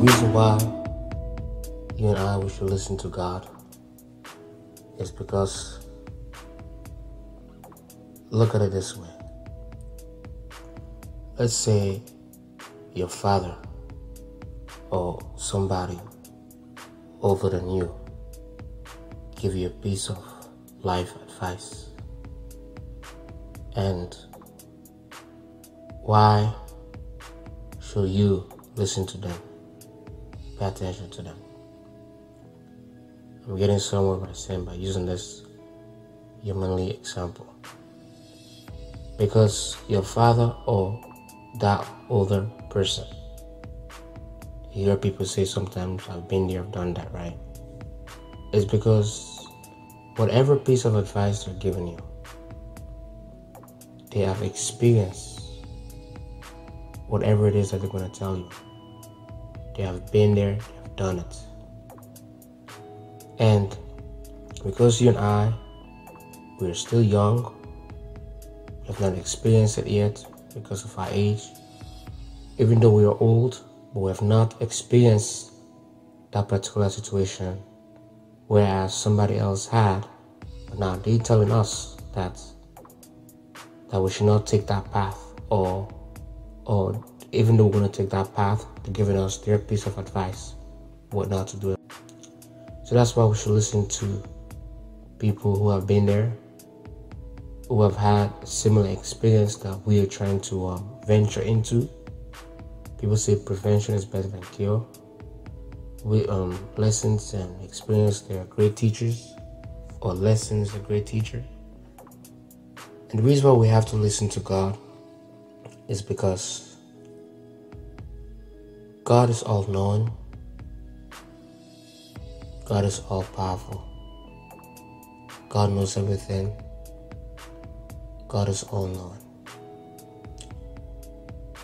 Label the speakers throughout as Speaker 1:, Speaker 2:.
Speaker 1: reason why you and I we should listen to God is because look at it this way. Let's say your father or somebody older than you give you a piece of life advice. And why should you listen to them? Pay attention to them. I'm getting somewhere by saying by using this humanly example. Because your father or that older person, you hear people say sometimes, I've been there, I've done that, right? It's because whatever piece of advice they're giving you, they have experienced whatever it is that they're going to tell you. They have been there, they have done it. And because you and I, we're still young, we have not experienced it yet because of our age, even though we are old, but we have not experienced that particular situation, whereas somebody else had. But now they're telling us that that we should not take that path, or or even though we're going to take that path, they're giving us their piece of advice, what not to do. So that's why we should listen to people who have been there, who have had similar experience that we are trying to um, venture into. People say prevention is better than cure. We um, lessons and experience they are great teachers, or lessons a great teacher. And the reason why we have to listen to God is because God is all knowing. God is all powerful. God knows everything. God is all knowing.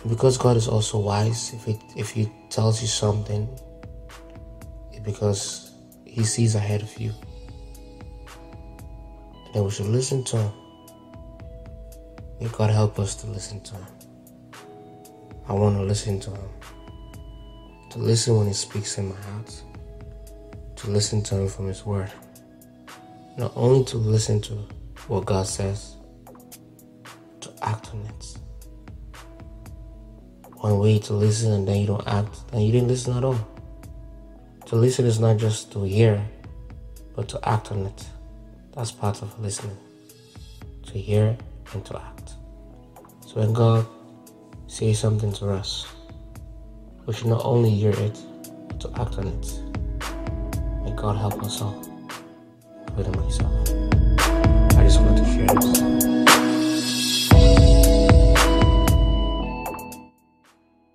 Speaker 1: Because God is also wise, if it if He tells you something, because He sees ahead of you. Then we should listen to Him. May God help us to listen to Him. I want to listen to Him. To listen when He speaks in my heart to listen to Him from His Word. Not only to listen to what God says, to act on it. One way to listen and then you don't act, then you didn't listen at all. To listen is not just to hear, but to act on it. That's part of listening. To hear and to act. So when God says something to us, we should not only hear it, but to act on it. May God help us all, including myself. I just wanted to.